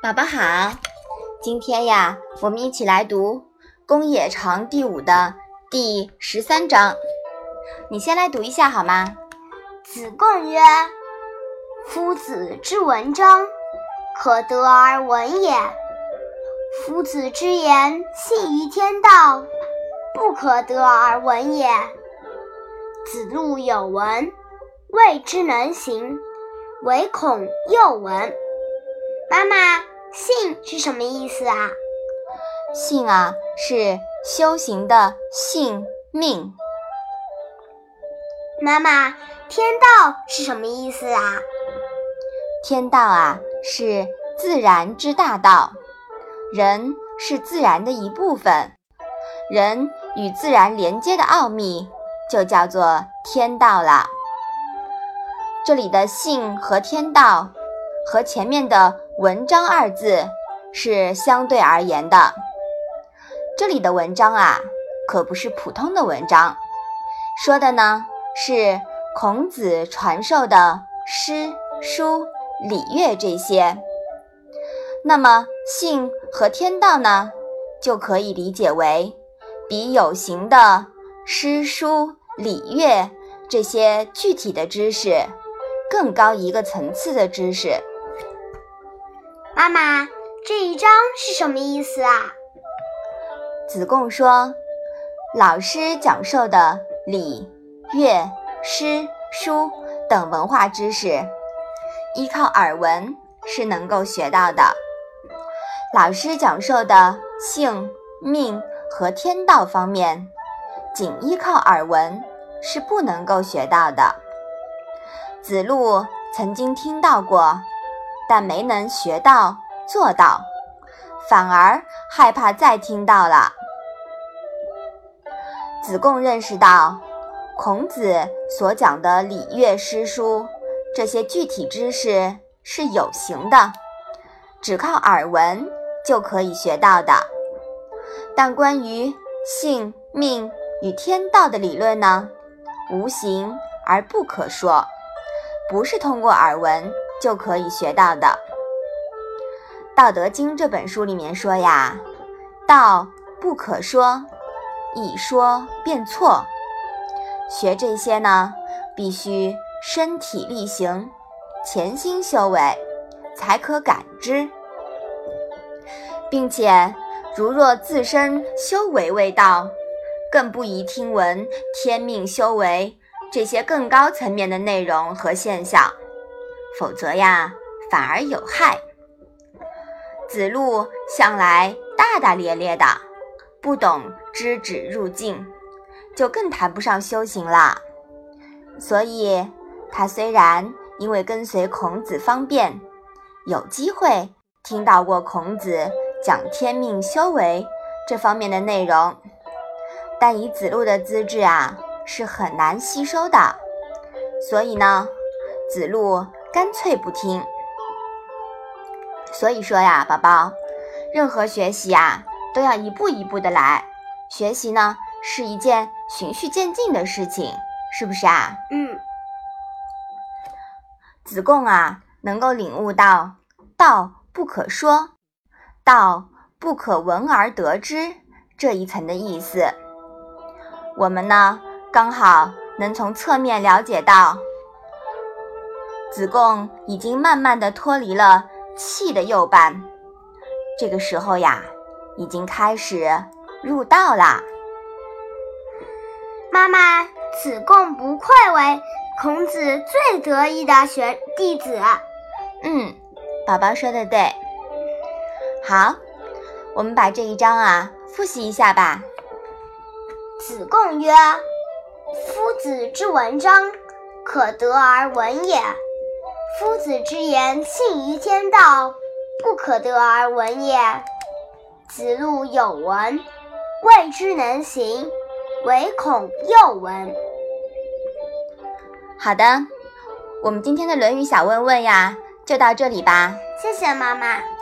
宝宝好，今天呀，我们一起来读《公冶长》第五的第十三章。你先来读一下好吗？子贡曰：“夫子之文章，可得而闻也；夫子之言，信于天道，不可得而闻也。”子路有闻，未之能行，唯恐又闻。妈妈，信是什么意思啊？信啊，是修行的性命。妈妈，天道是什么意思啊？天道啊，是自然之大道，人是自然的一部分，人与自然连接的奥秘就叫做天道了。这里的性和天道。和前面的“文章”二字是相对而言的。这里的文章啊，可不是普通的文章，说的呢是孔子传授的诗、书、礼乐这些。那么性和天道呢，就可以理解为比有形的诗、书、礼乐这些具体的知识更高一个层次的知识。妈妈，这一章是什么意思啊？子贡说，老师讲授的礼、乐、诗、书等文化知识，依靠耳闻是能够学到的；老师讲授的性、命和天道方面，仅依靠耳闻是不能够学到的。子路曾经听到过。但没能学到做到，反而害怕再听到了。子贡认识到，孔子所讲的礼乐诗书这些具体知识是有形的，只靠耳闻就可以学到的。但关于性命与天道的理论呢，无形而不可说，不是通过耳闻。就可以学到的，《道德经》这本书里面说呀：“道不可说，一说便错。”学这些呢，必须身体力行，潜心修为，才可感知，并且如若自身修为未到，更不宜听闻天命修为这些更高层面的内容和现象。否则呀，反而有害。子路向来大大咧咧的，不懂知止入境，就更谈不上修行了。所以，他虽然因为跟随孔子方便，有机会听到过孔子讲天命修为这方面的内容，但以子路的资质啊，是很难吸收的。所以呢，子路。干脆不听。所以说呀，宝宝，任何学习啊，都要一步一步的来。学习呢，是一件循序渐进的事情，是不是啊？嗯。子贡啊，能够领悟到“道不可说，道不可闻而得之”这一层的意思。我们呢，刚好能从侧面了解到。子贡已经慢慢的脱离了气的右半，这个时候呀，已经开始入道啦。妈妈，子贡不愧为孔子最得意的学弟子。嗯，宝宝说的对。好，我们把这一章啊复习一下吧。子贡曰：“夫子之文章，可得而闻也。”夫子之言，信于天道，不可得而闻也。子路有闻，未之能行，唯恐又闻。好的，我们今天的《论语》小问问呀，就到这里吧。谢谢妈妈。